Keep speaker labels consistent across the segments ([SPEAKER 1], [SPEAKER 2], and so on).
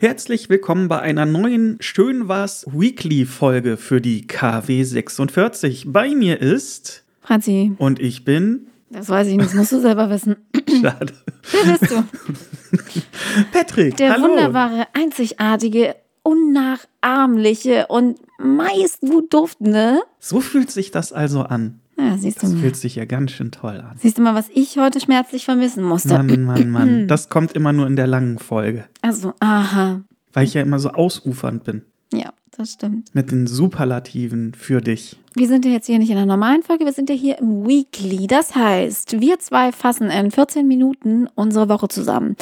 [SPEAKER 1] Herzlich willkommen bei einer neuen Schön was Weekly Folge für die KW 46. Bei mir ist
[SPEAKER 2] Franzi.
[SPEAKER 1] Und ich bin.
[SPEAKER 2] Das weiß ich nicht, das musst du selber wissen.
[SPEAKER 1] Schade.
[SPEAKER 2] Wer bist du?
[SPEAKER 1] Patrick.
[SPEAKER 2] Der
[SPEAKER 1] hallo.
[SPEAKER 2] wunderbare, einzigartige, unnachahmliche und meist gut duftende.
[SPEAKER 1] So fühlt sich das also an.
[SPEAKER 2] Ja, siehst
[SPEAKER 1] Das
[SPEAKER 2] du mal.
[SPEAKER 1] fühlt sich ja ganz schön toll an.
[SPEAKER 2] Siehst du mal, was ich heute schmerzlich vermissen musste.
[SPEAKER 1] Mann, Mann, Mann. Das kommt immer nur in der langen Folge.
[SPEAKER 2] Also, aha.
[SPEAKER 1] Weil ich ja immer so ausufernd bin.
[SPEAKER 2] Ja, das stimmt.
[SPEAKER 1] Mit den Superlativen für dich.
[SPEAKER 2] Wir sind ja jetzt hier nicht in einer normalen Folge, wir sind ja hier im Weekly. Das heißt, wir zwei fassen in 14 Minuten unsere Woche zusammen.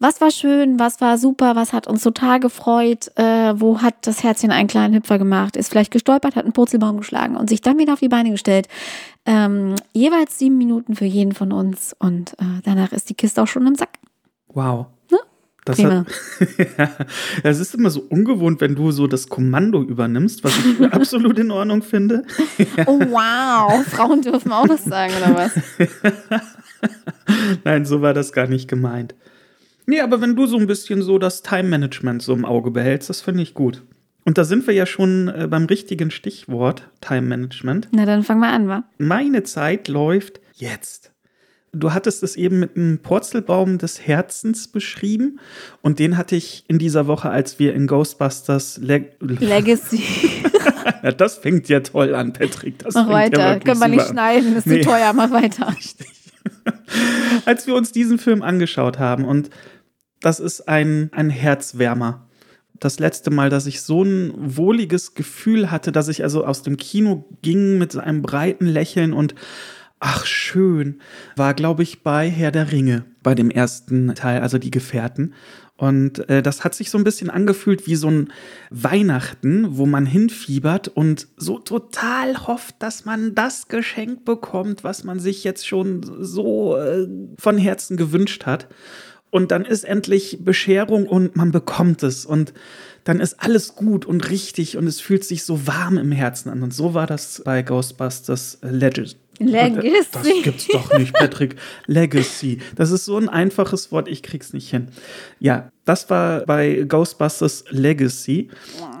[SPEAKER 2] Was war schön, was war super, was hat uns total gefreut, äh, wo hat das Herzchen einen kleinen Hüpfer gemacht, ist vielleicht gestolpert, hat einen Purzelbaum geschlagen und sich dann wieder auf die Beine gestellt. Ähm, jeweils sieben Minuten für jeden von uns und äh, danach ist die Kiste auch schon im Sack.
[SPEAKER 1] Wow.
[SPEAKER 2] Ne?
[SPEAKER 1] Das, hat, das ist immer so ungewohnt, wenn du so das Kommando übernimmst, was ich absolut in Ordnung finde.
[SPEAKER 2] Oh wow, Frauen dürfen auch was sagen oder was?
[SPEAKER 1] Nein, so war das gar nicht gemeint. Nee, aber wenn du so ein bisschen so das Time-Management so im Auge behältst, das finde ich gut. Und da sind wir ja schon äh, beim richtigen Stichwort, Time-Management.
[SPEAKER 2] Na dann fangen wir an, wa?
[SPEAKER 1] Meine Zeit läuft jetzt. Du hattest es eben mit einem Purzelbaum des Herzens beschrieben und den hatte ich in dieser Woche, als wir in Ghostbusters Leg
[SPEAKER 2] Legacy.
[SPEAKER 1] Ja, das fängt ja toll an, Patrick. Das
[SPEAKER 2] Mach
[SPEAKER 1] Ja
[SPEAKER 2] weiter.
[SPEAKER 1] wirklich
[SPEAKER 2] Können wir nicht schneiden, ist
[SPEAKER 1] Nee.
[SPEAKER 2] zu teuer, mach weiter.
[SPEAKER 1] als wir uns diesen Film angeschaut haben. Und das ist ein, ein Herzwärmer. Das letzte Mal, dass ich so ein wohliges Gefühl hatte, dass ich also aus dem Kino ging mit einem breiten Lächeln und ach schön, war, glaube ich, bei Herr der Ringe, bei dem ersten Teil, also die Gefährten. Und äh, das hat sich so ein bisschen angefühlt wie so ein Weihnachten, wo man hinfiebert und so total hofft, dass man das Geschenk bekommt, was man sich jetzt schon so äh, von Herzen gewünscht hat. Und dann ist endlich Bescherung und man bekommt es. Und dann ist alles gut und richtig und es fühlt sich so warm im Herzen an. Und so war das bei Ghostbusters Legend.
[SPEAKER 2] Legacy.
[SPEAKER 1] Das gibt's doch nicht, Patrick. Legacy. Das ist so ein einfaches Wort, ich krieg's nicht hin. Ja, das war bei Ghostbusters Legacy.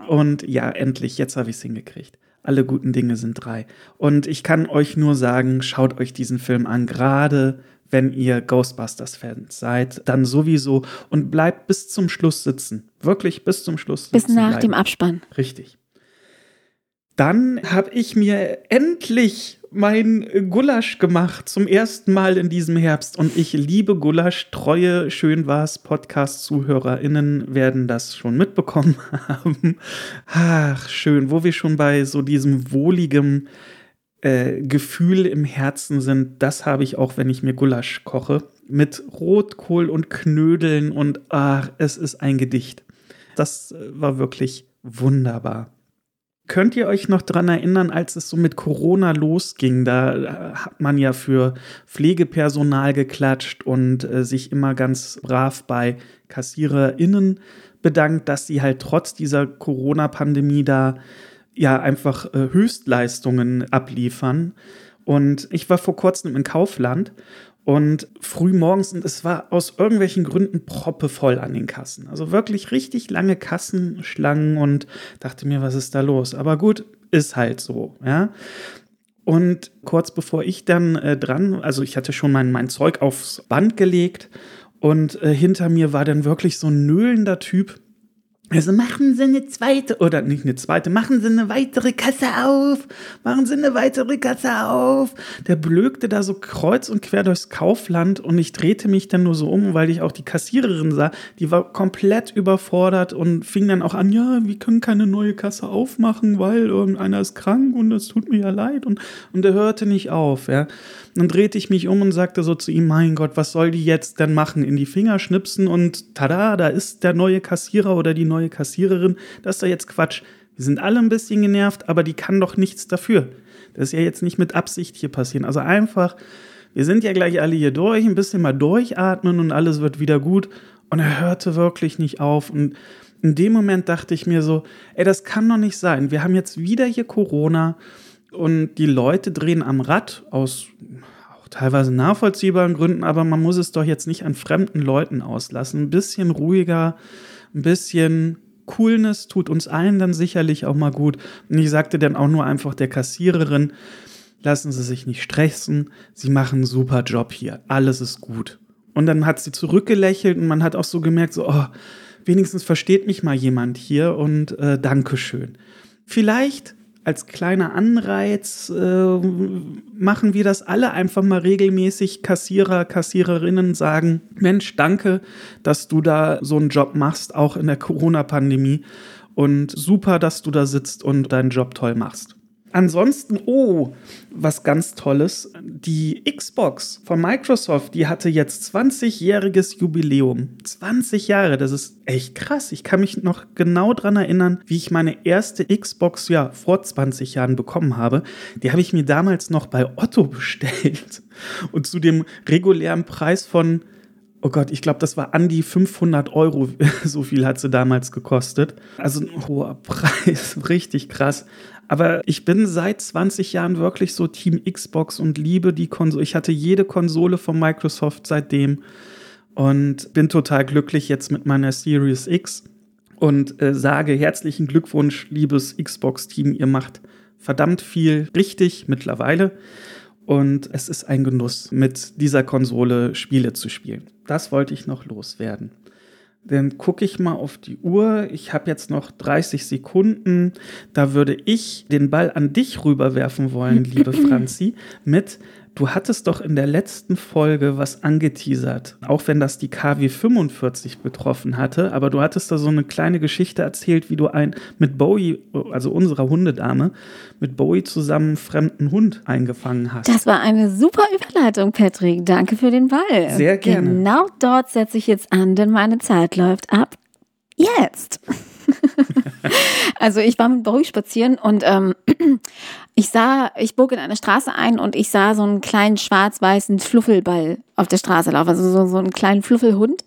[SPEAKER 1] Und ja, endlich, jetzt habe ich's hingekriegt. Alle guten Dinge sind drei. Und ich kann euch nur sagen, schaut euch diesen Film an, gerade wenn ihr Ghostbusters-Fans seid, dann sowieso und bleibt bis zum Schluss sitzen. Wirklich bis zum Schluss
[SPEAKER 2] Bis
[SPEAKER 1] sitzen
[SPEAKER 2] nach
[SPEAKER 1] bleiben.
[SPEAKER 2] dem Abspann.
[SPEAKER 1] Richtig. Dann habe ich mir endlich mein Gulasch gemacht, zum ersten Mal in diesem Herbst. Und ich liebe Gulasch. Treue Schön war's Podcast-ZuhörerInnen werden das schon mitbekommen haben. Ach, schön, wo wir schon bei so diesem wohligen äh, Gefühl im Herzen sind. Das habe ich auch, wenn ich mir Gulasch koche. Mit Rotkohl und Knödeln und ach, es ist ein Gedicht. Das äh, war wirklich wunderbar. Könnt ihr euch noch dran erinnern, als es so mit Corona losging? Da äh, hat man ja für Pflegepersonal geklatscht und äh, sich immer ganz brav bei KassiererInnen bedankt, dass sie halt trotz dieser Corona-Pandemie da ja einfach äh, Höchstleistungen abliefern. Und ich war vor kurzem in Kaufland und früh morgens und es war aus irgendwelchen Gründen proppevoll an den Kassen. Also wirklich richtig lange Kassenschlangen und dachte mir, was ist da los? Aber gut, ist halt so, ja. Und kurz bevor ich dann äh, dran, also ich hatte schon mein, mein Zeug aufs Band gelegt und äh, hinter mir war dann wirklich so ein nöhlender Typ. Also machen Sie eine zweite, oder nicht eine zweite, machen Sie eine weitere Kasse auf, machen Sie eine weitere Kasse auf. Der blökte da so kreuz und quer durchs Kaufland und ich drehte mich dann nur so um, weil ich auch die Kassiererin sah, die war komplett überfordert und fing dann auch an, ja, wir können keine neue Kasse aufmachen, weil irgendeiner ist krank und das tut mir ja leid und, und er hörte nicht auf, ja. Dann drehte ich mich um und sagte so zu ihm, mein Gott, was soll die jetzt denn machen? In die Finger schnipsen und tada, da ist der neue Kassierer oder die neue Kassiererin. Das ist doch jetzt Quatsch. Wir sind alle ein bisschen genervt, aber die kann doch nichts dafür. Das ist ja jetzt nicht mit Absicht hier passieren. Also einfach, wir sind ja gleich alle hier durch, ein bisschen mal durchatmen und alles wird wieder gut. Und er hörte wirklich nicht auf. Und in dem Moment dachte ich mir so, ey, das kann doch nicht sein. Wir haben jetzt wieder hier Corona und die Leute drehen am Rad aus teilweise nachvollziehbaren Gründen, aber man muss es doch jetzt nicht an fremden Leuten auslassen. Ein bisschen ruhiger ein bisschen Coolness tut uns allen dann sicherlich auch mal gut. Und ich sagte dann auch nur einfach der Kassiererin, lassen Sie sich nicht stressen, Sie machen einen super Job hier, alles ist gut. Und dann hat sie zurückgelächelt und man hat auch so gemerkt, so, oh, wenigstens versteht mich mal jemand hier und äh, Dankeschön. Vielleicht als kleiner Anreiz äh, machen wir das alle einfach mal regelmäßig. Kassierer, Kassiererinnen sagen, Mensch, danke, dass du da so einen Job machst, auch in der Corona-Pandemie. Und super, dass du da sitzt und deinen Job toll machst. Ansonsten, oh, was ganz Tolles. Die Xbox von Microsoft, die hatte jetzt 20-jähriges Jubiläum. 20 Jahre, das ist echt krass. Ich kann mich noch genau daran erinnern, wie ich meine erste Xbox ja vor 20 Jahren bekommen habe. Die habe ich mir damals noch bei Otto bestellt. Und zu dem regulären Preis von Oh Gott, ich glaube, das war an die 500 Euro. so viel hat sie damals gekostet. Also ein hoher Preis, richtig krass. Aber ich bin seit 20 Jahren wirklich so Team Xbox und liebe die Konsole. Ich hatte jede Konsole von Microsoft seitdem und bin total glücklich jetzt mit meiner Series X und äh, sage herzlichen Glückwunsch, liebes Xbox-Team. Ihr macht verdammt viel richtig mittlerweile. Und es ist ein Genuss, mit dieser Konsole Spiele zu spielen. Das wollte ich noch loswerden. Dann gucke ich mal auf die Uhr. Ich habe jetzt noch 30 Sekunden. Da würde ich den Ball an dich rüberwerfen wollen, liebe Franzi, mit Du hattest doch in der letzten Folge was angeteasert, auch wenn das die KW 45 betroffen hatte, aber du hattest da so eine kleine Geschichte erzählt, wie du ein mit Bowie, also unserer Hundedame, mit Bowie zusammen fremden Hund eingefangen hast.
[SPEAKER 2] Das war eine super Überleitung, Patrick. Danke für den Ball.
[SPEAKER 1] Sehr gerne.
[SPEAKER 2] Genau dort setze ich jetzt an, denn meine Zeit läuft ab. Jetzt. also ich war mit Bowie spazieren und ähm, ich sah, ich bog in eine Straße ein und ich sah so einen kleinen schwarz-weißen Fluffelball auf der Straße laufen, also so, so einen kleinen Fluffelhund,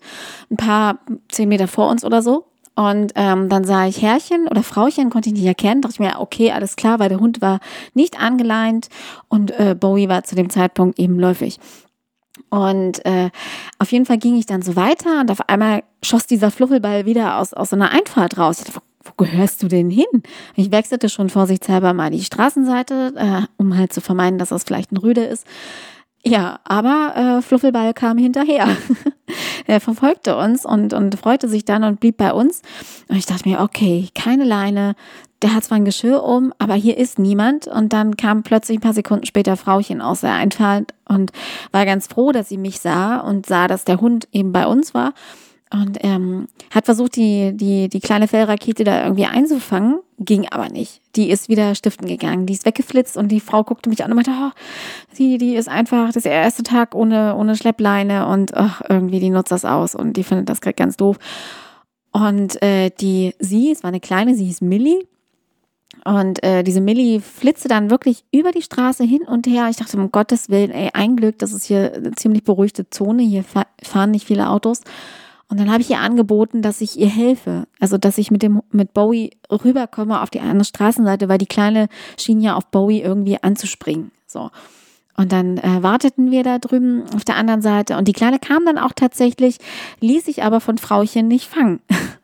[SPEAKER 2] ein paar zehn Meter vor uns oder so. Und ähm, dann sah ich Herrchen oder Frauchen, konnte ich nicht erkennen. Dachte ich mir, okay, alles klar, weil der Hund war nicht angeleint und äh, Bowie war zu dem Zeitpunkt eben läufig. Und äh, auf jeden Fall ging ich dann so weiter und auf einmal schoss dieser Fluffelball wieder aus, aus so einer Einfahrt raus. Ich dachte, gehörst du denn hin? Ich wechselte schon vorsichtshalber mal die Straßenseite, äh, um halt zu vermeiden, dass das vielleicht ein Rüde ist. Ja, aber äh, Fluffelball kam hinterher. er verfolgte uns und, und freute sich dann und blieb bei uns. Und ich dachte mir, okay, keine Leine, der hat zwar ein Geschirr um, aber hier ist niemand. Und dann kam plötzlich ein paar Sekunden später Frauchen aus der Einfahrt und war ganz froh, dass sie mich sah und sah, dass der Hund eben bei uns war. Und ähm, hat versucht, die, die, die kleine Fellrakete da irgendwie einzufangen, ging aber nicht. Die ist wieder stiften gegangen, die ist weggeflitzt und die Frau guckte mich an und meinte, oh, die, die ist einfach, das ist der erste Tag ohne, ohne Schleppleine und ach, irgendwie, die nutzt das aus und die findet das gerade ganz doof. Und äh, die, sie, es war eine kleine, sie hieß Millie, und äh, diese Millie flitzte dann wirklich über die Straße hin und her. Ich dachte, um Gottes Willen, ey, ein Glück, das ist hier eine ziemlich beruhigte Zone. Hier fahren nicht viele Autos. Und dann habe ich ihr angeboten, dass ich ihr helfe. Also, dass ich mit dem, mit Bowie rüberkomme auf die andere Straßenseite, weil die Kleine schien ja auf Bowie irgendwie anzuspringen. So. Und dann äh, warteten wir da drüben auf der anderen Seite. Und die Kleine kam dann auch tatsächlich, ließ sich aber von Frauchen nicht fangen.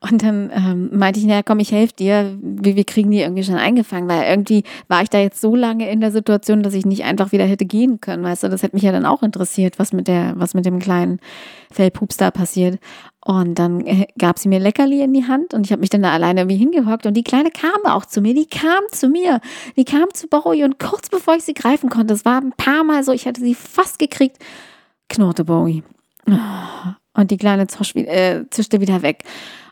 [SPEAKER 2] Und dann ähm, meinte ich, naja, komm, ich helfe dir. Wir, wir kriegen die irgendwie schon eingefangen, weil irgendwie war ich da jetzt so lange in der Situation, dass ich nicht einfach wieder hätte gehen können. Weißt du, das hätte mich ja dann auch interessiert, was mit der, was mit dem kleinen Fellpups da passiert. Und dann äh, gab sie mir Leckerli in die Hand und ich habe mich dann da alleine irgendwie hingehockt und die Kleine kam auch zu mir, die kam zu mir, die kam zu Bowie und kurz bevor ich sie greifen konnte, es war ein paar Mal so, ich hatte sie fast gekriegt, knurrte Bowie. Und die Kleine äh, zischte wieder weg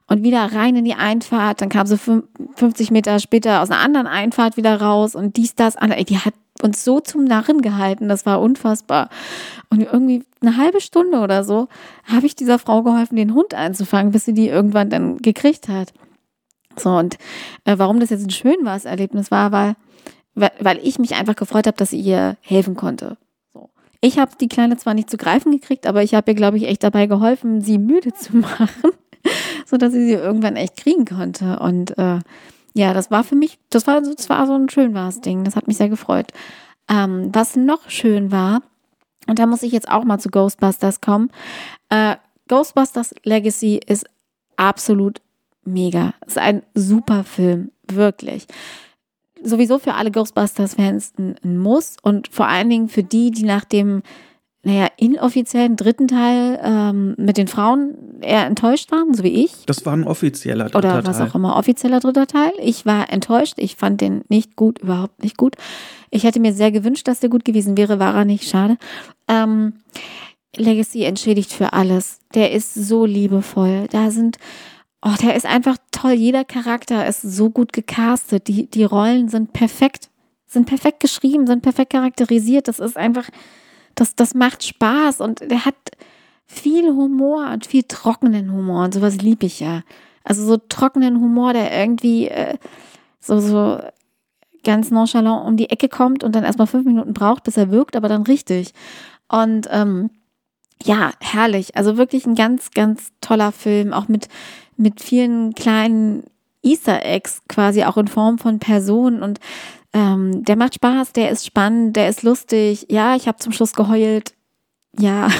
[SPEAKER 2] und wieder rein in die Einfahrt. Dann kam sie 50 Meter später aus einer anderen Einfahrt wieder raus und dies, das, andere. Die hat uns so zum Narren gehalten, das war unfassbar. Und irgendwie eine halbe Stunde oder so habe ich dieser Frau geholfen, den Hund einzufangen, bis sie die irgendwann dann gekriegt hat. So, und äh, warum das jetzt ein schön war, Erlebnis war, weil, weil ich mich einfach gefreut habe, dass sie ihr helfen konnte. Ich habe die Kleine zwar nicht zu greifen gekriegt, aber ich habe ihr, glaube ich, echt dabei geholfen, sie müde zu machen so dass ich sie irgendwann echt kriegen konnte. Und äh, ja, das war für mich, das war, das war so ein schön war's Ding. Das hat mich sehr gefreut. Ähm, was noch schön war, und da muss ich jetzt auch mal zu Ghostbusters kommen. Äh, Ghostbusters Legacy ist absolut mega. Ist ein super Film, wirklich. Sowieso für alle Ghostbusters-Fans ein Muss und vor allen Dingen für die, die nach dem naja, inoffiziellen dritten Teil ähm, mit den Frauen eher enttäuscht waren, so wie ich.
[SPEAKER 1] Das war ein offizieller dritter
[SPEAKER 2] Oder
[SPEAKER 1] Teil.
[SPEAKER 2] was auch immer, offizieller dritter Teil. Ich war enttäuscht. Ich fand den nicht gut, überhaupt nicht gut. Ich hätte mir sehr gewünscht, dass der gut gewesen wäre, war er nicht, schade. Ähm, Legacy entschädigt für alles. Der ist so liebevoll. Da sind, oh, der ist einfach toll. Jeder Charakter ist so gut gecastet. Die, die Rollen sind perfekt, sind perfekt geschrieben, sind perfekt charakterisiert. Das ist einfach, das, das macht Spaß und der hat viel Humor und viel trockenen Humor und sowas liebe ich ja. Also so trockenen Humor, der irgendwie äh, so, so ganz nonchalant um die Ecke kommt und dann erstmal fünf Minuten braucht, bis er wirkt, aber dann richtig. Und ähm, ja, herrlich. Also wirklich ein ganz, ganz toller Film, auch mit, mit vielen kleinen Easter Eggs quasi auch in Form von Personen und ähm, der macht Spaß, der ist spannend, der ist lustig. Ja, ich habe zum Schluss geheult. Ja.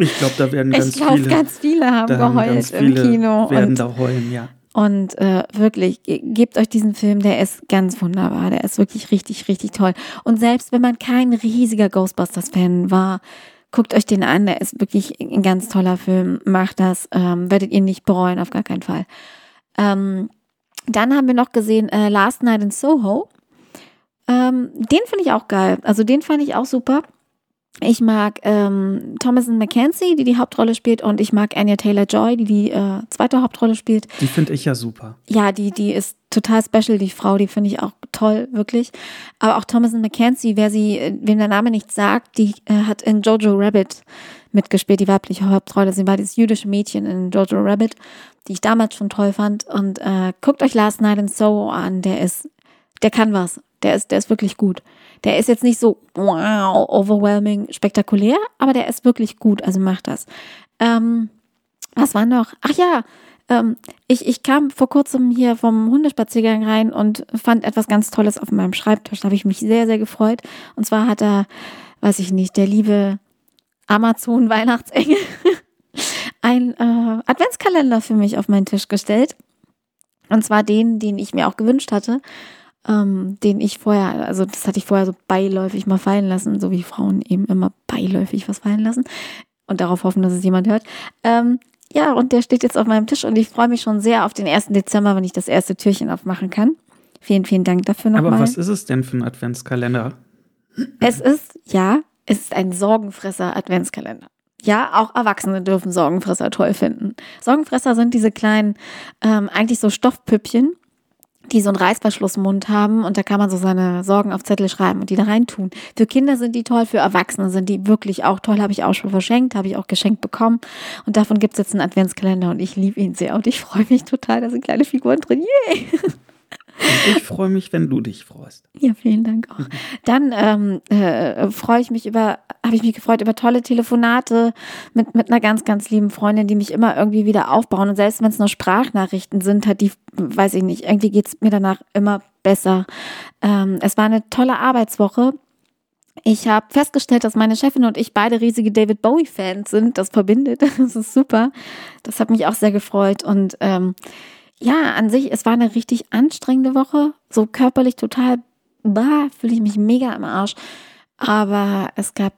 [SPEAKER 1] Ich glaube, da werden
[SPEAKER 2] ich
[SPEAKER 1] ganz
[SPEAKER 2] glaube,
[SPEAKER 1] viele.
[SPEAKER 2] ganz viele haben geheult
[SPEAKER 1] ganz
[SPEAKER 2] im
[SPEAKER 1] viele
[SPEAKER 2] Kino.
[SPEAKER 1] Werden
[SPEAKER 2] Und,
[SPEAKER 1] da heulen, ja.
[SPEAKER 2] und äh, wirklich, ge- gebt euch diesen Film, der ist ganz wunderbar. Der ist wirklich richtig, richtig toll. Und selbst wenn man kein riesiger Ghostbusters-Fan war, guckt euch den an. Der ist wirklich ein ganz toller Film. Macht das. Ähm, werdet ihr nicht bereuen, auf gar keinen Fall. Ähm, dann haben wir noch gesehen äh, Last Night in Soho. Ähm, den finde ich auch geil. Also den fand ich auch super. Ich mag ähm, Thomason McKenzie, die die Hauptrolle spielt, und ich mag Anya Taylor-Joy, die die äh, zweite Hauptrolle spielt.
[SPEAKER 1] Die finde ich ja super.
[SPEAKER 2] Ja, die, die ist total special, die Frau, die finde ich auch toll, wirklich. Aber auch Thomason McKenzie, wer sie, äh, wem der Name nicht sagt, die äh, hat in Jojo Rabbit mitgespielt, die weibliche Hauptrolle. Sie war dieses jüdische Mädchen in Jojo Rabbit, die ich damals schon toll fand. Und äh, guckt euch Last Night in Soho an, der ist, der kann was. Der ist, der ist wirklich gut. Der ist jetzt nicht so wow, overwhelming, spektakulär, aber der ist wirklich gut, also macht das. Ähm, was war noch? Ach ja, ähm, ich, ich kam vor kurzem hier vom Hundespaziergang rein und fand etwas ganz Tolles auf meinem Schreibtisch. Da habe ich mich sehr, sehr gefreut. Und zwar hat er, weiß ich nicht, der liebe Amazon-Weihnachtsengel ein äh, Adventskalender für mich auf meinen Tisch gestellt. Und zwar den, den ich mir auch gewünscht hatte. Ähm, den ich vorher, also das hatte ich vorher so beiläufig mal fallen lassen, so wie Frauen eben immer beiläufig was fallen lassen und darauf hoffen, dass es jemand hört. Ähm, ja, und der steht jetzt auf meinem Tisch und ich freue mich schon sehr auf den 1. Dezember, wenn ich das erste Türchen aufmachen kann. Vielen, vielen Dank dafür
[SPEAKER 1] Aber
[SPEAKER 2] nochmal.
[SPEAKER 1] was ist es denn für ein Adventskalender?
[SPEAKER 2] Es ist, ja, es ist ein Sorgenfresser-Adventskalender. Ja, auch Erwachsene dürfen Sorgenfresser toll finden. Sorgenfresser sind diese kleinen, ähm, eigentlich so Stoffpüppchen, die so einen Reißverschlussmund haben und da kann man so seine Sorgen auf Zettel schreiben und die da reintun. Für Kinder sind die toll, für Erwachsene sind die wirklich auch toll. Habe ich auch schon verschenkt, habe ich auch geschenkt bekommen und davon gibt es jetzt einen Adventskalender und ich liebe ihn sehr und ich freue mich total, da sind kleine Figuren drin. Yay!
[SPEAKER 1] Und ich freue mich, wenn du dich freust.
[SPEAKER 2] Ja, vielen Dank auch. Dann ähm, äh, freue ich mich über, habe ich mich gefreut über tolle Telefonate mit, mit einer ganz, ganz lieben Freundin, die mich immer irgendwie wieder aufbauen. Und selbst wenn es nur Sprachnachrichten sind, hat die, weiß ich nicht, irgendwie geht es mir danach immer besser. Ähm, es war eine tolle Arbeitswoche. Ich habe festgestellt, dass meine Chefin und ich beide riesige David Bowie-Fans sind. Das verbindet. Das ist super. Das hat mich auch sehr gefreut. Und ähm, ja, an sich, es war eine richtig anstrengende Woche. So körperlich total, bah, fühle ich mich mega im Arsch. Aber es gab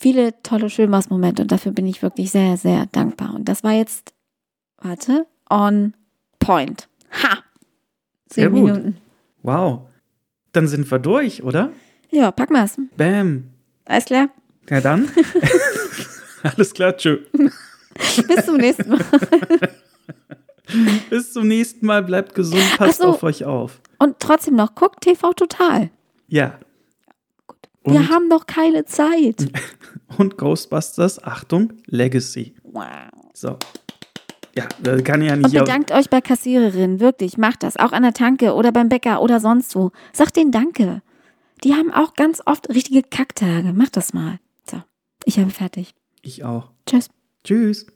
[SPEAKER 2] viele tolle Schönmaß-Momente und dafür bin ich wirklich sehr, sehr dankbar. Und das war jetzt, warte, on point. Ha!
[SPEAKER 1] Sehr
[SPEAKER 2] Zehn
[SPEAKER 1] gut.
[SPEAKER 2] Minuten.
[SPEAKER 1] Wow. Dann sind wir durch, oder?
[SPEAKER 2] Ja, pack mal's.
[SPEAKER 1] Bam.
[SPEAKER 2] Alles klar.
[SPEAKER 1] Ja, dann. Alles klar, tschö.
[SPEAKER 2] Bis zum nächsten Mal.
[SPEAKER 1] Bis zum nächsten Mal. Bleibt gesund, passt
[SPEAKER 2] so.
[SPEAKER 1] auf euch auf.
[SPEAKER 2] Und trotzdem noch, guckt TV Total.
[SPEAKER 1] Ja.
[SPEAKER 2] Wir
[SPEAKER 1] Und,
[SPEAKER 2] haben doch keine Zeit.
[SPEAKER 1] und Ghostbusters, Achtung, Legacy.
[SPEAKER 2] Wow.
[SPEAKER 1] So. Ja, da kann ja
[SPEAKER 2] Und
[SPEAKER 1] nicht.
[SPEAKER 2] bedankt euch bei Kassiererinnen, wirklich, macht das. Auch an der Tanke oder beim Bäcker oder sonst wo. Sagt denen Danke. Die haben auch ganz oft richtige Kacktage. Macht das mal. So, ich habe fertig.
[SPEAKER 1] Ich auch.
[SPEAKER 2] Tschüss.
[SPEAKER 1] Tschüss.